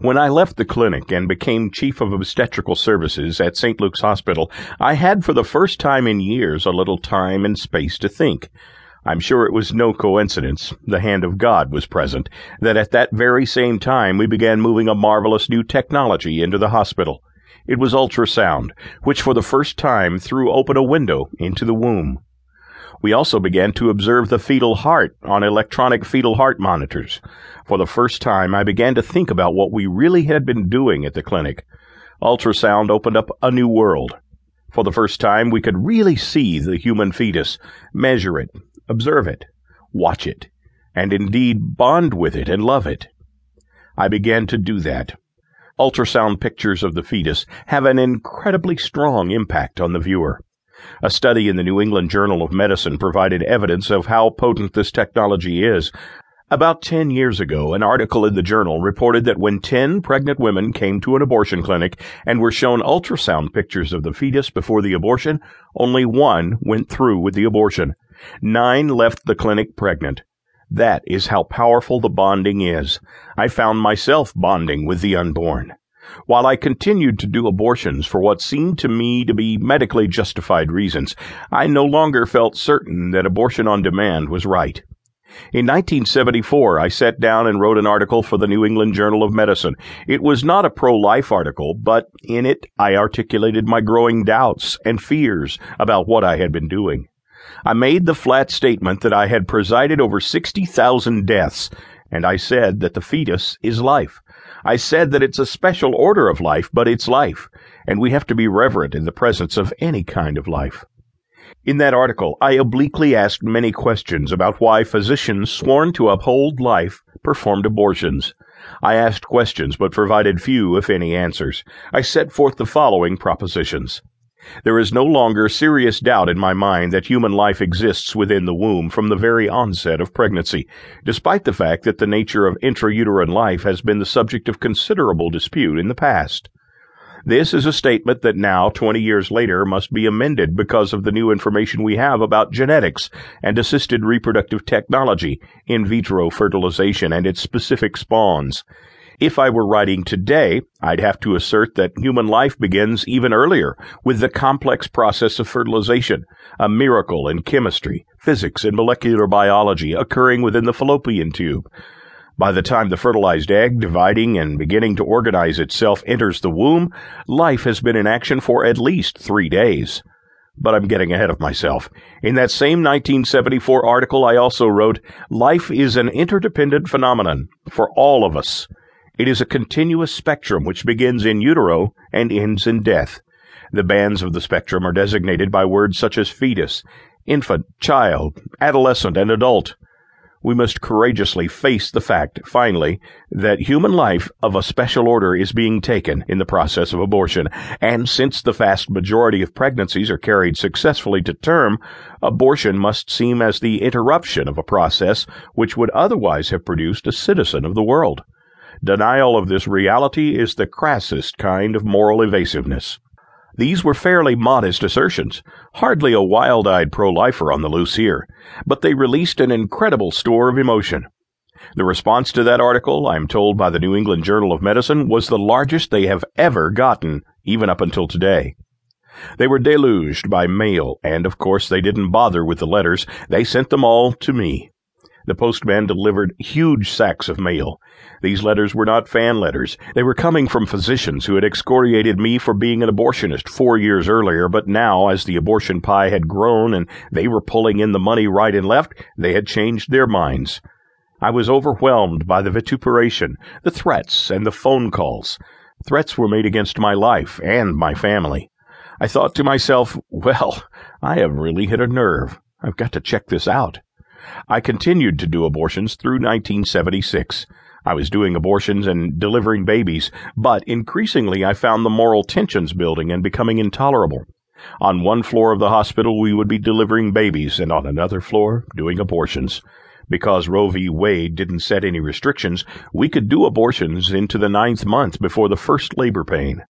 When I left the clinic and became Chief of Obstetrical Services at St. Luke's Hospital, I had for the first time in years a little time and space to think. I'm sure it was no coincidence, the hand of God was present, that at that very same time we began moving a marvelous new technology into the hospital. It was ultrasound, which for the first time threw open a window into the womb. We also began to observe the fetal heart on electronic fetal heart monitors. For the first time, I began to think about what we really had been doing at the clinic. Ultrasound opened up a new world. For the first time, we could really see the human fetus, measure it, observe it, watch it, and indeed bond with it and love it. I began to do that. Ultrasound pictures of the fetus have an incredibly strong impact on the viewer. A study in the New England Journal of Medicine provided evidence of how potent this technology is. About 10 years ago, an article in the journal reported that when 10 pregnant women came to an abortion clinic and were shown ultrasound pictures of the fetus before the abortion, only one went through with the abortion. Nine left the clinic pregnant. That is how powerful the bonding is. I found myself bonding with the unborn. While I continued to do abortions for what seemed to me to be medically justified reasons, I no longer felt certain that abortion on demand was right. In 1974, I sat down and wrote an article for the New England Journal of Medicine. It was not a pro life article, but in it I articulated my growing doubts and fears about what I had been doing. I made the flat statement that I had presided over 60,000 deaths, and I said that the fetus is life. I said that it's a special order of life, but it's life, and we have to be reverent in the presence of any kind of life. In that article, I obliquely asked many questions about why physicians sworn to uphold life performed abortions. I asked questions but provided few, if any, answers. I set forth the following propositions. There is no longer serious doubt in my mind that human life exists within the womb from the very onset of pregnancy, despite the fact that the nature of intrauterine life has been the subject of considerable dispute in the past. This is a statement that now, 20 years later, must be amended because of the new information we have about genetics and assisted reproductive technology, in vitro fertilization, and its specific spawns. If I were writing today, I'd have to assert that human life begins even earlier with the complex process of fertilization, a miracle in chemistry, physics, and molecular biology occurring within the fallopian tube. By the time the fertilized egg, dividing and beginning to organize itself, enters the womb, life has been in action for at least three days. But I'm getting ahead of myself. In that same 1974 article, I also wrote, Life is an interdependent phenomenon for all of us. It is a continuous spectrum which begins in utero and ends in death. The bands of the spectrum are designated by words such as fetus, infant, child, adolescent, and adult. We must courageously face the fact, finally, that human life of a special order is being taken in the process of abortion, and since the vast majority of pregnancies are carried successfully to term, abortion must seem as the interruption of a process which would otherwise have produced a citizen of the world. Denial of this reality is the crassest kind of moral evasiveness. These were fairly modest assertions, hardly a wild eyed pro lifer on the loose here, but they released an incredible store of emotion. The response to that article, I am told by the New England Journal of Medicine, was the largest they have ever gotten, even up until today. They were deluged by mail, and of course they didn't bother with the letters. They sent them all to me. The postman delivered huge sacks of mail. These letters were not fan letters. They were coming from physicians who had excoriated me for being an abortionist four years earlier, but now, as the abortion pie had grown and they were pulling in the money right and left, they had changed their minds. I was overwhelmed by the vituperation, the threats, and the phone calls. Threats were made against my life and my family. I thought to myself, well, I have really hit a nerve. I've got to check this out. I continued to do abortions through 1976. I was doing abortions and delivering babies, but increasingly I found the moral tensions building and becoming intolerable. On one floor of the hospital, we would be delivering babies, and on another floor, doing abortions. Because Roe v. Wade didn't set any restrictions, we could do abortions into the ninth month before the first labor pain.